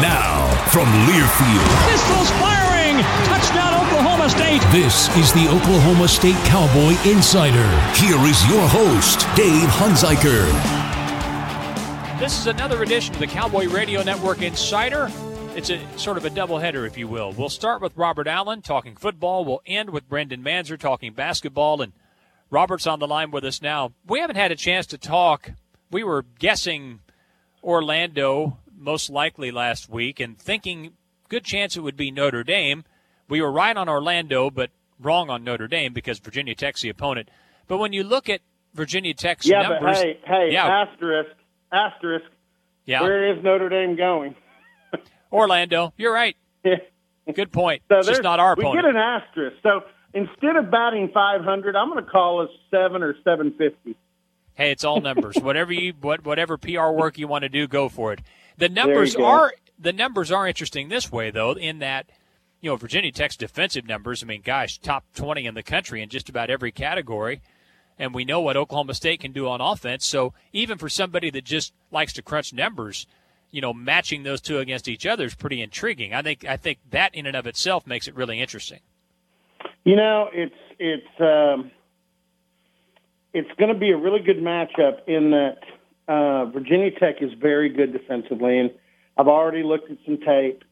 Now, from Learfield, Pistols firing! Touchdown, Oklahoma State! this is the Oklahoma State Cowboy Insider. Here is your host, Dave Hunziker. This is another edition of the Cowboy Radio Network Insider. It's a sort of a doubleheader, if you will. We'll start with Robert Allen talking football. We'll end with Bryndon Manzer talking basketball. And Robert's on the line with us now. We haven't had a chance to talk. We were guessing Orlando most likely last week and thinking good chance it would be Notre Dame. We were right on Orlando, but wrong on Notre Dame because Virginia Tech's the opponent. But when you look at Virginia Tech's Yeah, numbers, but hey, hey, yeah, asterisk, asterisk. yeah, Where is Notre Dame going? Orlando, you're right. Good point. So it's just not our we get an asterisk. So instead of batting 500, I'm going to call us seven or 750. Hey, it's all numbers. whatever you what whatever PR work you want to do, go for it. The numbers are the numbers are interesting this way though, in that you know Virginia Tech's defensive numbers. I mean, gosh, top twenty in the country in just about every category, and we know what Oklahoma State can do on offense. So even for somebody that just likes to crunch numbers, you know, matching those two against each other is pretty intriguing. I think I think that in and of itself makes it really interesting. You know, it's it's um, it's going to be a really good matchup in that uh, Virginia Tech is very good defensively, and I've already looked at some tape.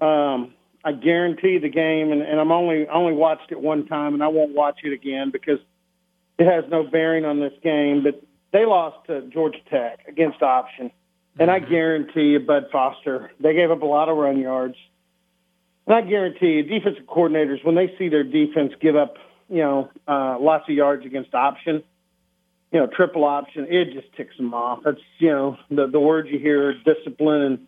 Um, I guarantee the game, and, and I'm only only watched it one time, and I won't watch it again because it has no bearing on this game. But they lost to Georgia Tech against option, and I guarantee you, Bud Foster, they gave up a lot of run yards. And I guarantee you, defensive coordinators, when they see their defense give up, you know, uh, lots of yards against option, you know, triple option, it just ticks them off. That's, you know, the, the words you hear, discipline and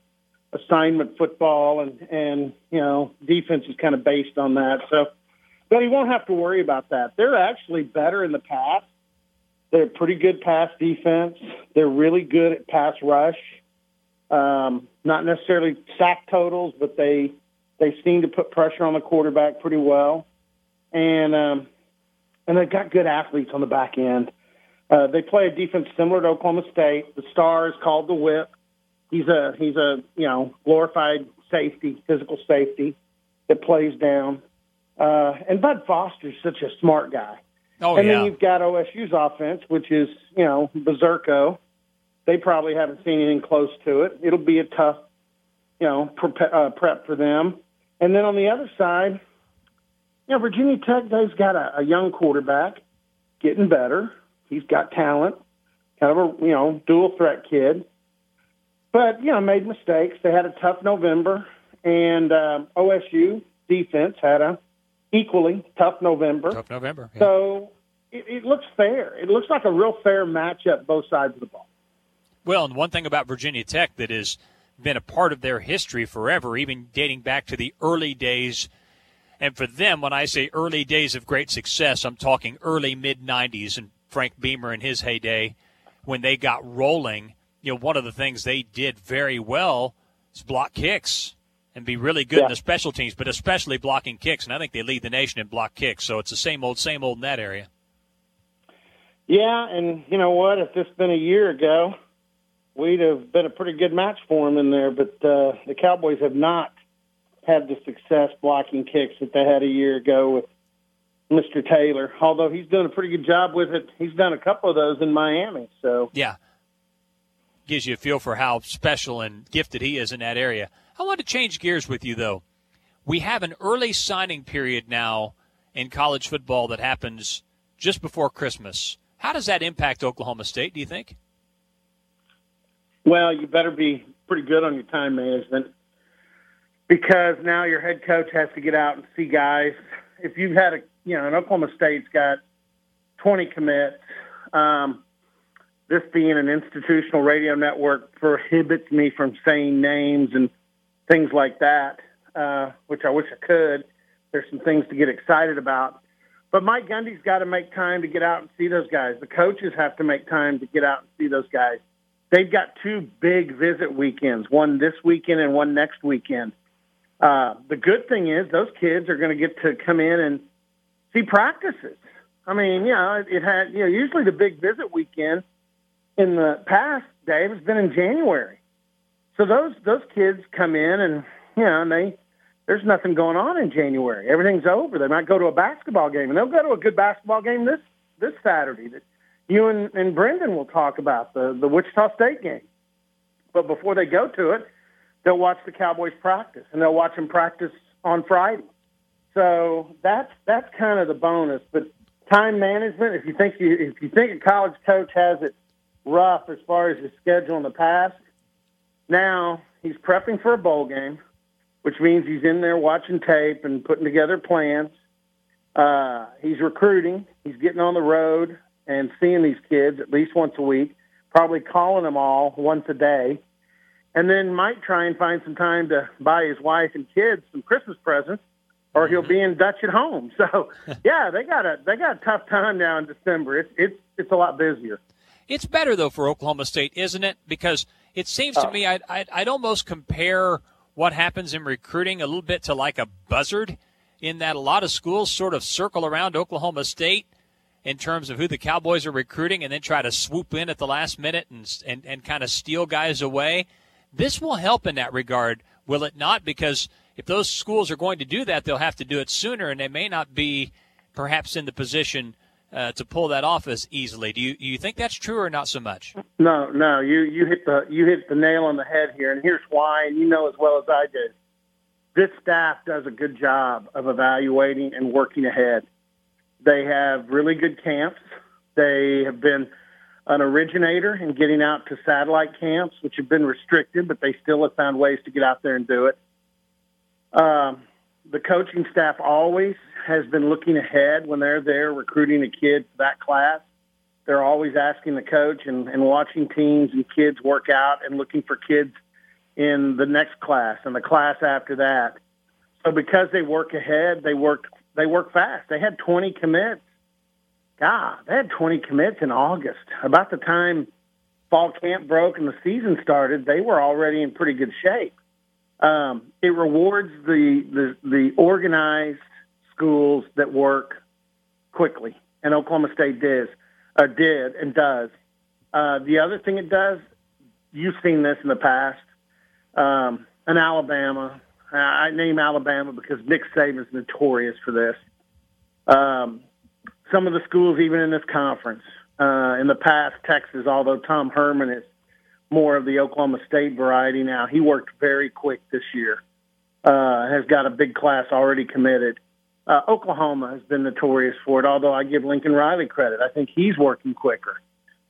assignment football, and, and, you know, defense is kind of based on that. So, but he won't have to worry about that. They're actually better in the pass. They're pretty good pass defense. They're really good at pass rush. Um, not necessarily sack totals, but they they seem to put pressure on the quarterback pretty well, and um, and they've got good athletes on the back end. Uh, they play a defense similar to Oklahoma State. The star is called the whip. He's a he's a you know glorified safety, physical safety that plays down. Uh, and Bud Foster's such a smart guy. Oh and yeah. then you've got OSU's offense, which is you know berserko. They probably haven't seen anything close to it. It'll be a tough, you know, prep, uh, prep for them. And then on the other side, you know, Virginia Tech they've got a, a young quarterback getting better. He's got talent, kind of a you know dual threat kid, but you know made mistakes. They had a tough November, and um, OSU defense had a equally tough November. Tough November. Yeah. So it, it looks fair. It looks like a real fair matchup, both sides of the ball. Well, and one thing about Virginia Tech that has been a part of their history forever, even dating back to the early days. And for them, when I say early days of great success, I'm talking early mid 90s and Frank Beamer in his heyday when they got rolling. You know, one of the things they did very well is block kicks and be really good yeah. in the special teams, but especially blocking kicks. And I think they lead the nation in block kicks. So it's the same old, same old in that area. Yeah, and you know what? If this had been a year ago, we'd have been a pretty good match for them in there. But uh, the Cowboys have not had the success blocking kicks that they had a year ago with Mr. Taylor. Although he's done a pretty good job with it, he's done a couple of those in Miami. So yeah, gives you a feel for how special and gifted he is in that area. I want to change gears with you though. We have an early signing period now in college football that happens just before Christmas. How does that impact Oklahoma State, do you think? Well, you better be pretty good on your time management because now your head coach has to get out and see guys. If you've had a, you know, and Oklahoma State's got 20 commits, um, this being an institutional radio network prohibits me from saying names and things like that, uh, which I wish I could. There's some things to get excited about. But Mike Gundy's got to make time to get out and see those guys. The coaches have to make time to get out and see those guys. They've got two big visit weekends, one this weekend and one next weekend. Uh, the good thing is those kids are going to get to come in and see practices. I mean, you know, it, had, you know, usually the big visit weekend in the past, Dave, has been in January. So those those kids come in and you know, and they there's nothing going on in January. Everything's over. They might go to a basketball game, and they'll go to a good basketball game this this Saturday that you and, and Bryndon will talk about the the Wichita State game. But before they go to it, they'll watch the Cowboys practice, and they'll watch them practice on Friday. So that's that's kind of the bonus. But time management, if you think you if you think a college coach has it rough as far as his schedule in the past, now he's prepping for a bowl game which means he's in there watching tape and putting together plans. Uh, he's recruiting. He's getting on the road and seeing these kids at least once a week, probably calling them all once a day, and then might try and find some time to buy his wife and kids some Christmas presents, or he'll be in Dutch at home. So, yeah, they got a they got a tough time now in December. It's it's it's a lot busier. It's better though for Oklahoma State, isn't it? Because it seems to oh. me I'd, I'd, I'd almost compare what happens in recruiting a little bit to like a buzzard in that a lot of schools sort of circle around Oklahoma State in terms of who the Cowboys are recruiting and then try to swoop in at the last minute and, and, and kind of steal guys away. This will help in that regard, will it not? Because if those schools are going to do that, they'll have to do it sooner and they may not be perhaps in the position – uh, to pull that off as easily. Do you you think that's true or not so much? No, no. You you hit the you hit the nail on the head here, and here's why. And you know as well as I do, this staff does a good job of evaluating and working ahead. They have really good camps. They have been an originator in getting out to satellite camps, which have been restricted, but they still have found ways to get out there and do it. Um, the coaching staff always has been looking ahead when they're there recruiting a kid for that class. They're always asking the coach and, and watching teams and kids work out and looking for kids in the next class and the class after that. So because they work ahead, they work they work fast. They had 20 commits. God, they had 20 commits in August. About the time fall camp broke and the season started, they were already in pretty good shape. Um, it rewards the, the the organized schools that work quickly, and Oklahoma State does, uh, did and does. Uh, the other thing it does, you've seen this in the past, um, in Alabama. I name Alabama because Nick Saban is notorious for this. Um, some of the schools, even in this conference, uh, in the past, Texas, although Tom Herman is more of the Oklahoma State variety now, he worked very quick this year. Uh, has got a big class already committed. Uh, Oklahoma has been notorious for it, although I give Lincoln Riley credit. I think he's working quicker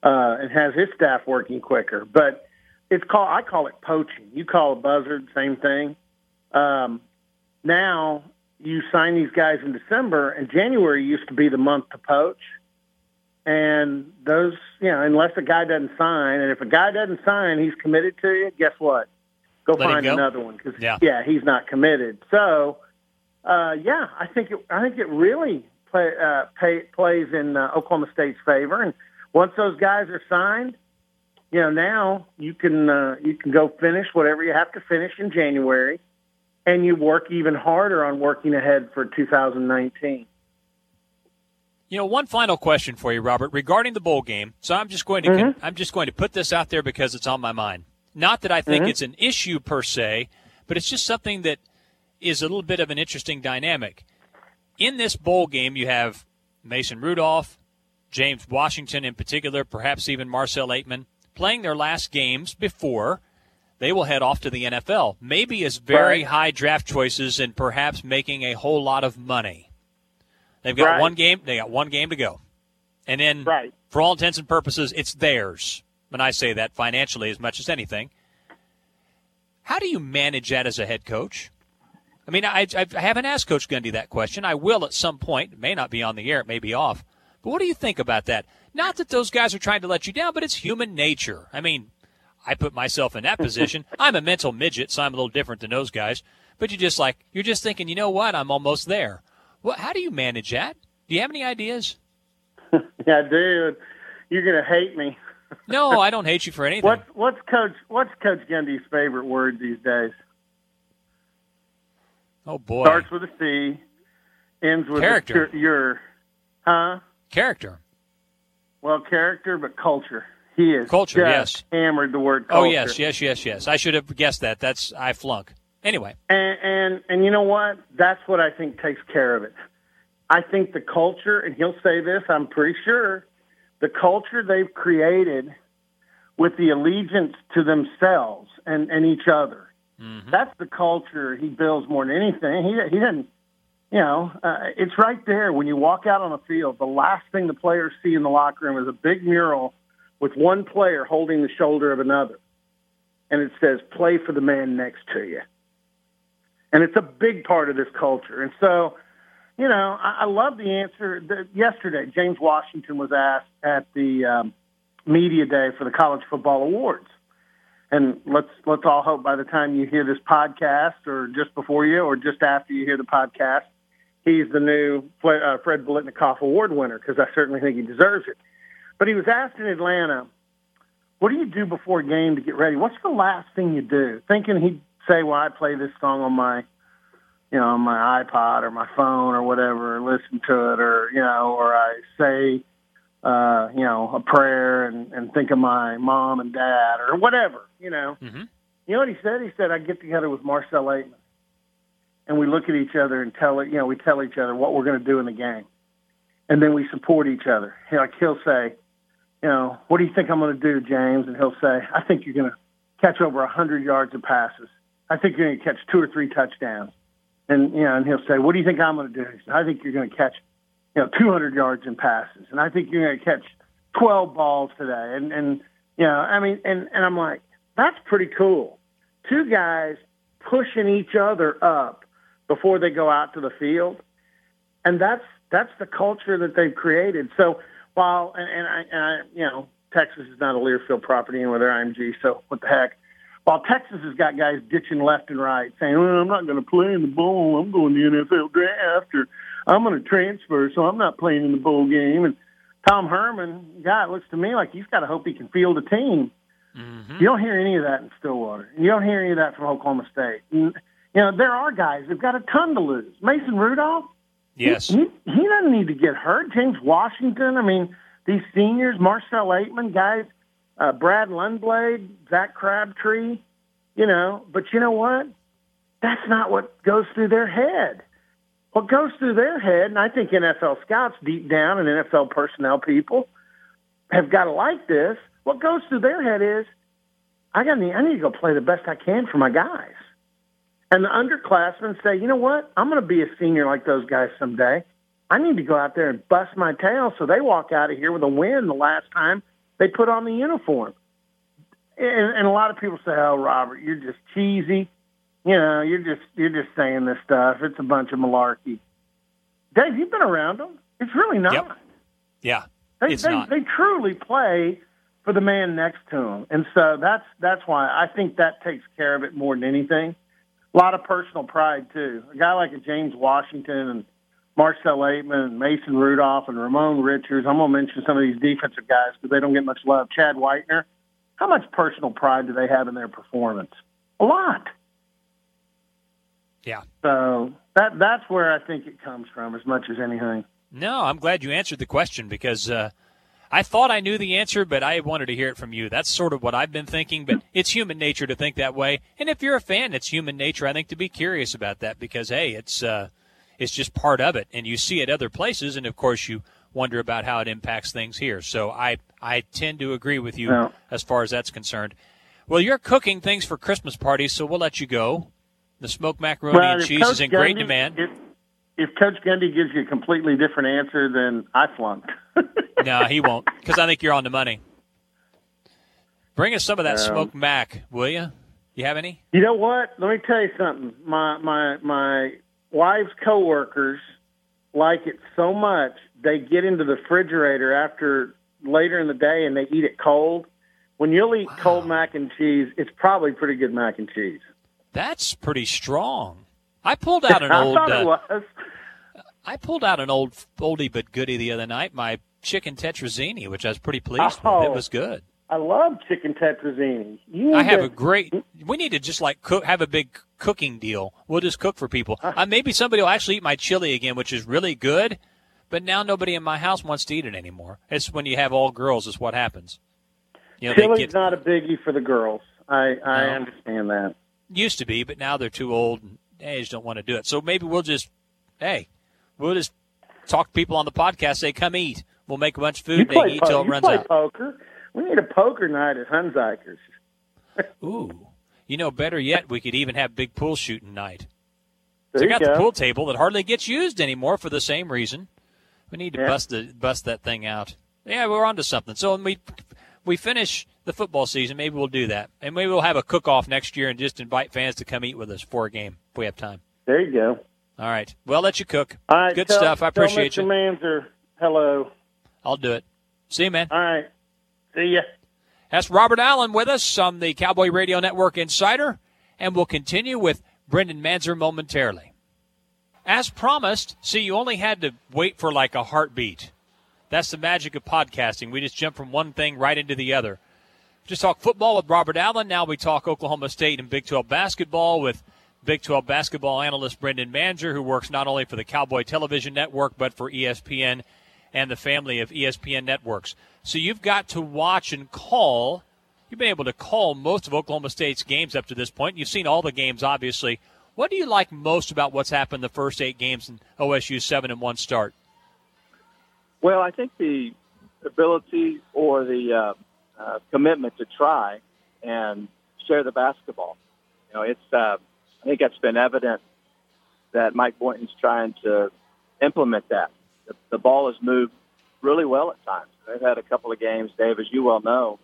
uh, and has his staff working quicker. But it's called I call it poaching. You call a buzzard, same thing. Um, now you sign these guys in December, and January used to be the month to poach. And those, you know, unless a guy doesn't sign, and if a guy doesn't sign, he's committed to you. Guess what? Go Let find go? another one because Yeah. yeah, he's not committed. So, uh, yeah, I think it, I think it really play, uh, pay, plays in uh, Oklahoma State's favor. And once those guys are signed, you know, now you can uh, you can go finish whatever you have to finish in January, and you work even harder on working ahead for 2019. You know, one final question for you, Robert, regarding the bowl game. So I'm just going to con- mm-hmm. I'm just going to put this out there because it's on my mind. Not that I think mm-hmm. it's an issue per se, but it's just something that is a little bit of an interesting dynamic. In this bowl game, you have Mason Rudolph, James Washington in particular, perhaps even Marcell Ateman, playing their last games before they will head off to the NFL. Maybe as very Right. high draft choices and perhaps making a whole lot of money. They've got Right. one game. They got one game to go, and then Right. for all intents and purposes, it's theirs. And I say that financially as much as anything. How do you manage that as a head coach? I mean, I, I haven't asked Coach Gundy that question. I will at some point. It may not be on the air. It may be off. But what do you think about that? Not that those guys are trying to let you down, but it's human nature. I mean, I put myself in that position. I'm a mental midget, so I'm a little different than those guys. But you're just like you're just thinking, you know what? I'm almost there. Well, how do you manage that? Do you have any ideas? Yeah, dude, you're gonna hate me. No, I don't hate you for anything. What's what's Coach What's Coach Gundy's favorite word these days? Oh boy, Starts with a C, ends with Character. A, your, huh? character. Well, character, but culture. He is Culture, yes. hammered the word Oh yes, yes, yes, yes. I should have guessed that. That's I flunk. Anyway, And, and and you know what? That's what I think takes care of it. I think the culture, and he'll say this, I'm pretty sure, the culture they've created with the allegiance to themselves and, and each other. That's the culture he builds more than anything. He he doesn't, you know, uh, it's right there when you walk out on the field. The last thing the players see in the locker room is a big mural with one player holding the shoulder of another, and it says "Play for the man next to you." And it's a big part of this culture. And so, you know, I, I love the answer. The, yesterday, James Washington was asked at the um, media day for the College Football Awards, and let's let's all hope by the time you hear this podcast, or just before you, or just after you hear the podcast, he's the new uh, Fred Biletnikoff Award winner because I certainly think he deserves it. But he was asked in Atlanta, "What do you do before a game to get ready? What's the last thing you do?" Thinking he'd say, "Well, I play this song on my, you know, on my iPod or my phone or whatever, and listen to it, or you know, or I say, uh, you know, a prayer and, and think of my mom and dad or whatever, you know." Mhm. You know what he said? He said, "I get together with Marcell Ateman, and we look at each other and tell it, you know, we tell each other what we're going to do in the game, and then we support each other. You know, like he'll say." You know, what do you think I'm going to do, James? And he'll say, I think you're going to catch over a 100 yards of passes. I think you're going to catch two or three touchdowns. And, you know, and he'll say, what do you think I'm going to do? He said, I think you're going to catch, you know, 200 yards in passes. And I think you're going to catch 12 balls today. And, and, you know, I mean, and, and I'm like, that's pretty cool. Two guys pushing each other up before they go out to the field. And that's, that's the culture that they've created. So while, and, and I, and I, you know, Texas is not a Learfield property and with their IMG, so what the heck. While Texas has got guys ditching left and right, saying, well, I'm not going to play in the bowl. I'm going to the NFL draft, or I'm going to transfer, so I'm not playing in the bowl game. And Tom Herman, God, it looks to me like he's got to hope he can field a team. Mm-hmm. You don't hear any of that in Stillwater. You don't hear any of that from Oklahoma State. And, you know, there are guys who've got a ton to lose. Mason Rudolph, yes. he, he doesn't need to get hurt. James Washington, I mean, these seniors, Marcell Ateman, guys, uh, Brad Lundblade, Zach Crabtree, you know, but you know what? That's not what goes through their head. What goes through their head, and I think NFL scouts deep down and NFL personnel people have got to like this. What goes through their head is, I got I need to go play the best I can for my guys. And the underclassmen say, you know what? I'm going to be a senior like those guys someday. I need to go out there and bust my tail so they walk out of here with a win the last time they put on the uniform. And, and a lot of people say, oh, Robert, you're just cheesy. You know, you're just you're just saying this stuff. It's a bunch of malarkey. Dave, you've been around them. It's really not. Yep. Yeah, They it's they, not. they truly play for the man next to them, and so that's that's why I think that takes care of it more than anything. A lot of personal pride too. A guy like a James Washington and Marcell Ateman and Mason Rudolph and Ramon Richards. I'm going to mention some of these defensive guys because they don't get much love. Chad Whitener. How much personal pride do they have in their performance? A lot. Yeah. So that that's where I think it comes from as much as anything. No, I'm glad you answered the question because uh, I thought I knew the answer, but I wanted to hear it from you. That's sort of what I've been thinking, but it's human nature to think that way. And if you're a fan, it's human nature, I think, to be curious about that because, hey, it's uh, it's just part of it, and you see it other places, and of course you wonder about how it impacts things here. So I I tend to agree with you Yeah. as far as that's concerned. Well, you're cooking things for Christmas parties, so we'll let you go. The smoked macaroni Well, and cheese Coach is in great demand. If, if Coach Gundy gives you a completely different answer, then I flunked. no, he won't, because I think you're on the money. Bring us some of that Um, smoked mac, will you? You have any? You know what? Let me tell you something. My my my wife's coworkers like it so much they get into the refrigerator after later in the day and they eat it cold. When you'll eat cold mac and cheese, it's probably pretty good mac and cheese. That's pretty strong. I pulled out an I old. thought it Uh, was. I pulled out an old oldie but goodie the other night. My chicken tetrazzini, which I was pretty pleased with. Oh. It was good. I love chicken tetrazzini. You I have to- a great. We need to just like cook, have a big cooking deal. We'll just cook for people. Uh, maybe somebody will actually eat my chili again, which is really good. But now nobody in my house wants to eat it anymore. It's when you have all girls, is what happens. You know, Chili's get not a biggie for the girls. I I No. understand that. used to be, but now they're too old and they just don't want to do it. So maybe we'll just, hey, we'll just talk to people on the podcast. Say, come eat. We'll make a bunch of food. You They eat po- till it you runs play out. poker. We need a poker night at Hunzikers. Ooh, you know, better yet, we could even have big pool shooting night. There So I you got go. the pool table that hardly gets used anymore for the same reason. We need to Yeah. bust the bust that thing out. Yeah, we're onto something. So when we we finish the football season, maybe we'll do that, and maybe we'll have a cook off next year and just invite fans to come eat with us for a game if we have time. There you go. All right. Well, let you cook. All right, Good tell- stuff. I tell appreciate Mr. you. Manzer, hello. I'll do it. See you, man. All right. See ya. That's Robert Allen with us on the Cowboy Radio Network Insider, and we'll continue with Bryndon Manzer momentarily. As promised, see, you only had to wait for like a heartbeat. That's the magic of podcasting. We just jump from one thing right into the other. Just talk football with Robert Allen. Now we talk Oklahoma State and Big 12 basketball with Big 12 basketball analyst Bryndon Manzer, who works not only for the Cowboy Television Network, but for ESPN and the family of ESPN networks. So you've got to watch and call. You've been able to call most of Oklahoma State's games up to this point. You've seen all the games, obviously. What do you like most about what's happened the first eight games in OSU's seven and one start? Well, I think the ability or the uh, uh, commitment to try and share the basketball. You know, it's. Uh, I think that's been evident that Mike Boynton's trying to implement that. The, the ball has moved really well at times. They've had a couple of games, Dave, as you well know,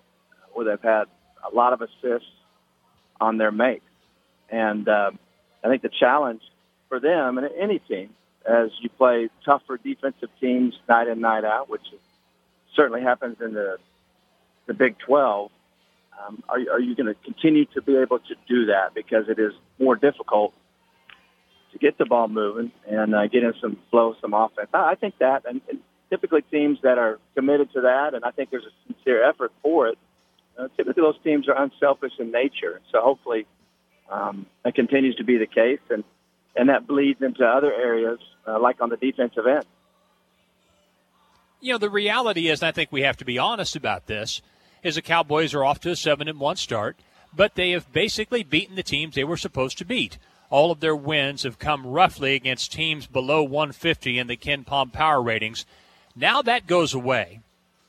where they've had a lot of assists on their make, and um, I think the challenge for them and any team as you play tougher defensive teams night in night out, which certainly happens in the the Big 12. Um, are, are you going to continue to be able to do that because it is more difficult to get the ball moving and uh, get in some flow, some offense? I, I think that, and, and typically teams that are committed to that, and I think there's a sincere effort for it. Uh, typically, those teams are unselfish in nature, so hopefully um, that continues to be the case, and and that bleeds into other areas, uh, like on the defensive end. You know, the reality is, and I think we have to be honest about this, is the Cowboys are off to a seven and one start, but they have basically beaten the teams they were supposed to beat. All of their wins have come roughly against teams below 150 in the KenPom power ratings. Now that goes away.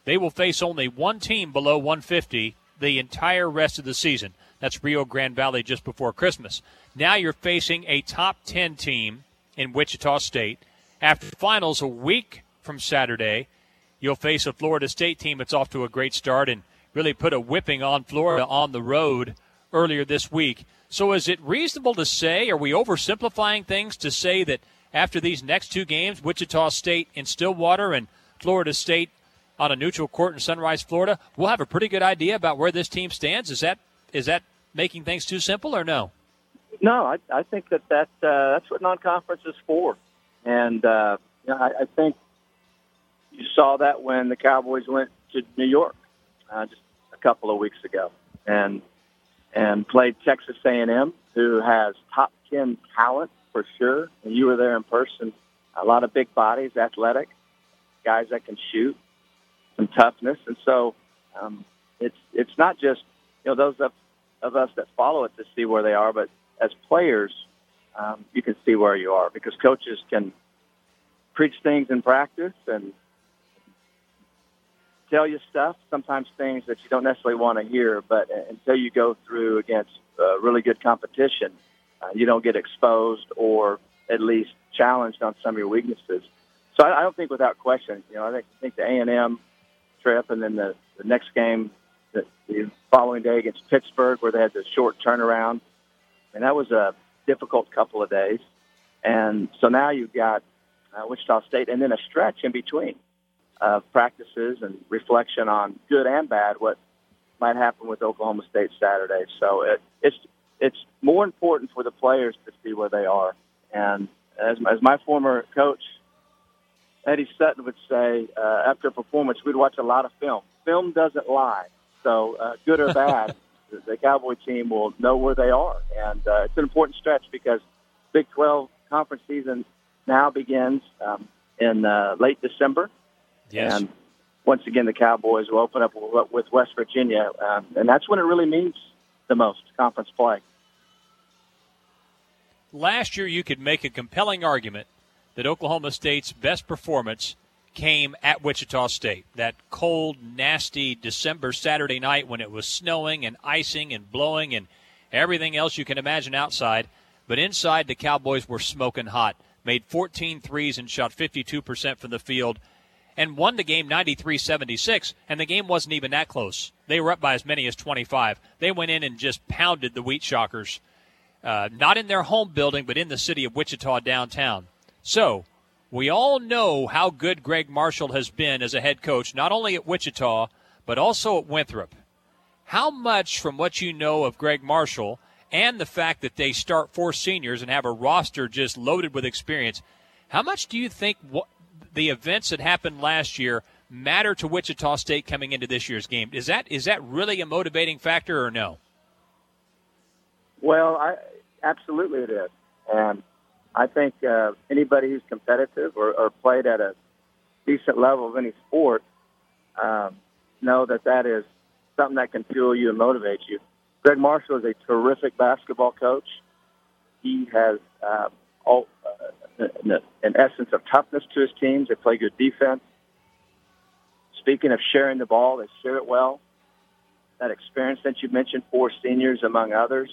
They will face only one team below 150 the entire rest of the season. That's Rio Grande Valley just before Christmas. Now you're facing a top 10 team in Wichita State. After finals a week from Saturday, you'll face a Florida State team that's off to a great start and really put a whipping on Florida on the road earlier this week. So is it reasonable to say, are we oversimplifying things to say that after these next two games, Wichita State in Stillwater and Florida State on a neutral court in Sunrise, Florida, we'll have a pretty good idea about where this team stands? Is that is that making things too simple or no? No, I, I think that, that uh, that's what non-conference is for. And uh, you know, I, I think you saw that when the Cowboys went to New York uh, just a couple of weeks ago, and and played Texas A&M, who has top ten talent for sure. And you were there in person. A lot of big bodies, athletic guys that can shoot, some toughness, and so um, it's it's not just you know those of, of us that follow it to see where they are, but as players, um, you can see where you are because coaches can preach things in practice and tell you stuff, sometimes things that you don't necessarily want to hear, but until you go through against uh, really good competition, uh, you don't get exposed or at least challenged on some of your weaknesses. So I, I don't think without question, you know, I think, I think the A&M trip and then the, the next game the, the following day against Pittsburgh where they had the short turnaround, and that was a difficult couple of days. And so now you've got uh, Wichita State and then a stretch in between of uh, practices and reflection on good and bad what might happen with Oklahoma State Saturday. So it, it's it's more important for the players to see where they are. And as, as my former coach Eddie Sutton would say, uh, after a performance, we'd watch a lot of film. Film doesn't lie. So uh, good or bad, the Cowboy team will know where they are, and uh, it's an important stretch because Big 12 conference season now begins um, in uh, late December. Yes. And once again, the Cowboys will open up with West Virginia, um, and that's when it really means the most conference play. Last year, you could make a compelling argument that Oklahoma State's best performance came at Wichita State. That cold, nasty December Saturday night when it was snowing and icing and blowing and everything else you can imagine outside. But inside, the Cowboys were smoking hot. Made 14 threes and shot 52% from the field and won the game 93-76 and the game wasn't even that close. They were up by as many as 25 they went in and just pounded the wheat shockers uh, not in their home building but in the city of wichita downtown. So we all know how good Gregg Marshall has been as a head coach not only at wichita but also at winthrop. How much from what you know of Gregg Marshall and the fact that they start four seniors and have a roster just loaded with experience how much do you think the events that happened last year matter to Wichita State coming into this year's game. Is that is that really a motivating factor or no? Well, I absolutely it is, and I think uh, anybody who's competitive or, or played at a decent level of any sport um, know that that is something that can fuel you and motivate you. Gregg Marshall is a terrific basketball coach. He has uh, all, uh, an essence of toughness to his teams. They play good defense. Speaking of sharing the ball, they share it well. That experience that you mentioned, four seniors among others,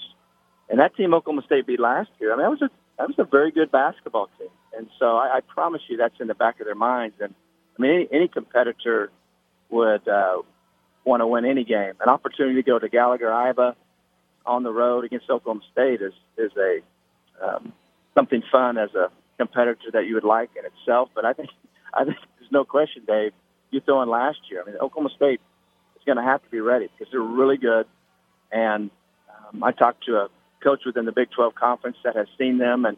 and that team Oklahoma State beat last year. I mean, that was a that was a very good basketball team, and so I, I promise you that's in the back of their minds. And I mean, any, any competitor would uh, want to win any game. An opportunity to go to Gallagher Iba on the road against Oklahoma State is is a um, something fun as a competitor that you would like in itself. But I think I think there's no question, Dave. You throw in last year. I mean, Oklahoma State is going to have to be ready because they're really good. And um, I talked to a coach within the Big 12 conference that has seen them and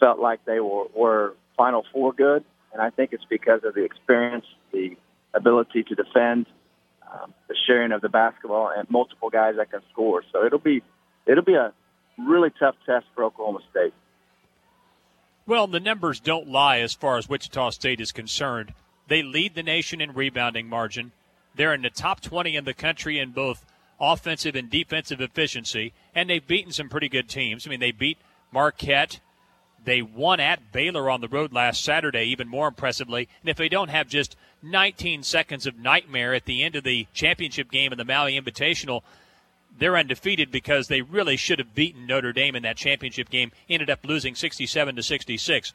felt like they were, were Final Four good. And I think it's because of the experience, the ability to defend, um, the sharing of the basketball, and multiple guys that can score. So it'll be it'll be a really tough test for Oklahoma State. Well, the numbers don't lie as far as Wichita State is concerned. They lead the nation in rebounding margin. They're in the top 20 in the country in both offensive and defensive efficiency, and they've beaten some pretty good teams. I mean, they beat Marquette. They won at Baylor on the road last Saturday, even more impressively. And if they don't have just 19 seconds of nightmare at the end of the championship game in the Maui Invitational, they're undefeated because they really should have beaten Notre Dame in that championship game. Ended up losing 67 to 66.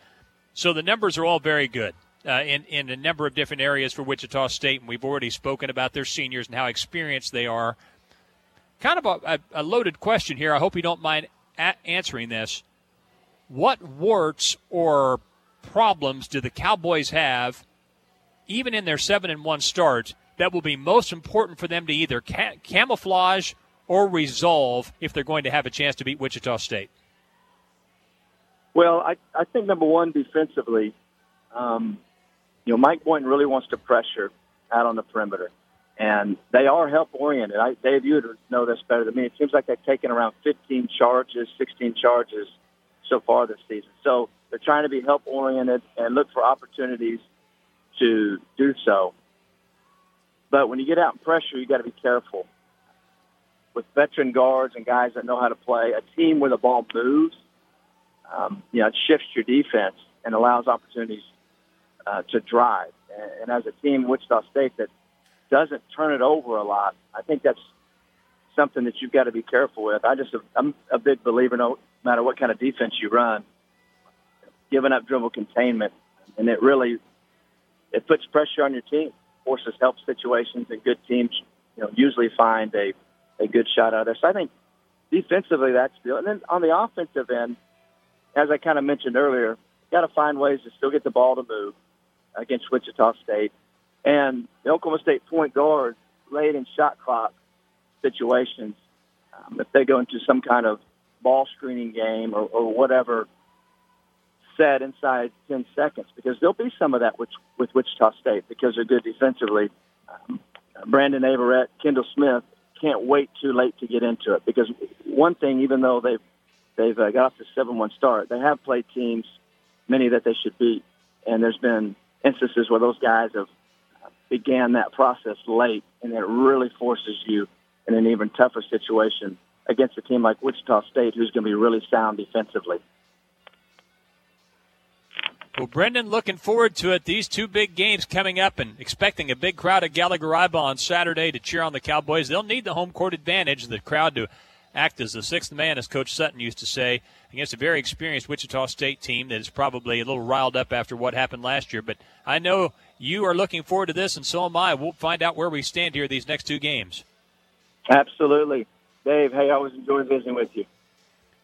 So the numbers are all very good uh, in in a number of different areas for Wichita State, and we've already spoken about their seniors and how experienced they are. Kind of a, a, loaded question here. I hope you don't mind a- answering this, what warts or problems do the Cowboys have, even in their seven and one start, that will be most important for them to either ca- camouflage or resolve if they're going to have a chance to beat Wichita State? Well, I, I think number one, defensively, um, you know, Mike Boynton really wants to pressure out on the perimeter, and they are help oriented. I, Dave, you would know this better than me. It seems like they've taken around 15 charges, 16 charges so far this season. So they're trying to be help oriented and look for opportunities to do so. But when you get out in pressure, you got to be careful. With veteran guards and guys that know how to play, a team where the ball moves, um, you know, it shifts your defense and allows opportunities uh, to drive. And, and as a team, Wichita State that doesn't turn it over a lot, I think that's something that you've got to be careful with. I just I'm a big believer, no matter what kind of defense you run, giving up dribble containment, and it really it puts pressure on your team, forces help situations, and good teams, you know, usually find a a good shot out of there. So I think defensively that's the and then on the offensive end, as I kind of mentioned earlier, got to find ways to still get the ball to move against Wichita State, and the Oklahoma State point guard late in shot clock situations. Um, if they go into some kind of ball screening game or, or whatever set inside 10 seconds because there'll be some of that with, with Wichita State because they're good defensively. Um, Brandon Averette, Kendall Smith can't wait too late to get into it because one thing, even though they've they've uh, got off to seven one start, they have played teams many that they should beat, and there's been instances where those guys have began that process late, and it really forces you in an even tougher situation against a team like Wichita State, who's going to be really sound defensively. Well, Bryndon, looking forward to it. These two big games coming up and expecting a big crowd at Gallagher-Iba on Saturday to cheer on the Cowboys. They'll need the home court advantage, the crowd to act as the sixth man, as Coach Sutton used to say, against a very experienced Wichita State team that is probably a little riled up after what happened last year. But I know you are looking forward to this, and so am I. We'll find out where we stand here these next two games. Absolutely. Dave, hey, I always enjoy visiting with you.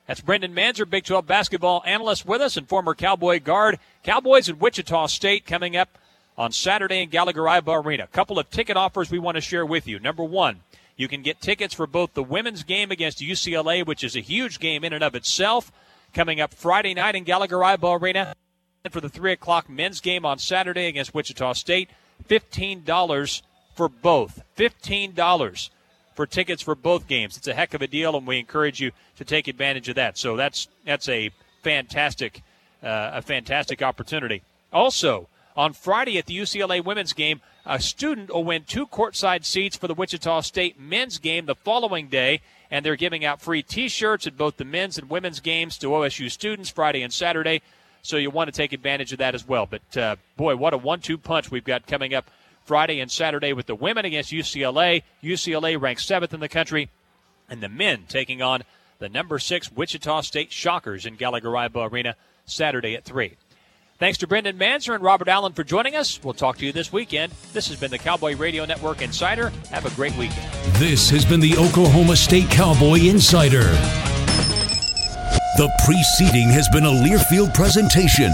That's Bryndon Manzer, Big 12 basketball analyst with us and former Cowboy guard. Cowboys and Wichita State coming up on Saturday in Gallagher-Iba Arena. A couple of ticket offers we want to share with you. Number one, you can get tickets for both the women's game against UCLA, which is a huge game in and of itself, coming up Friday night in Gallagher-Iba Arena, and for the 3 o'clock men's game on Saturday against Wichita State. $15 for both. $15 for tickets for both games. It's a heck of a deal, and we encourage you to take advantage of that. So that's that's a fantastic uh, a fantastic opportunity. Also, on Friday at the UCLA women's game, a student will win two courtside seats for the Wichita State men's game the following day, and they're giving out free T-shirts at both the men's and women's games to OSU students Friday and Saturday. So you want to take advantage of that as well. But uh, boy, what a one-two punch we've got coming up Friday and Saturday with the women against UCLA. UCLA ranked seventh in the country, and the men taking on the number six Wichita State Shockers in Gallagher-Iba Arena Saturday at 3. Thanks to Bryndon Manzer and Robert Allen for joining us. We'll talk to you this weekend. This has been the Cowboy Radio Network Insider. Have a great weekend. This has been the Oklahoma State Cowboy Insider. The preceding has been a Learfield presentation.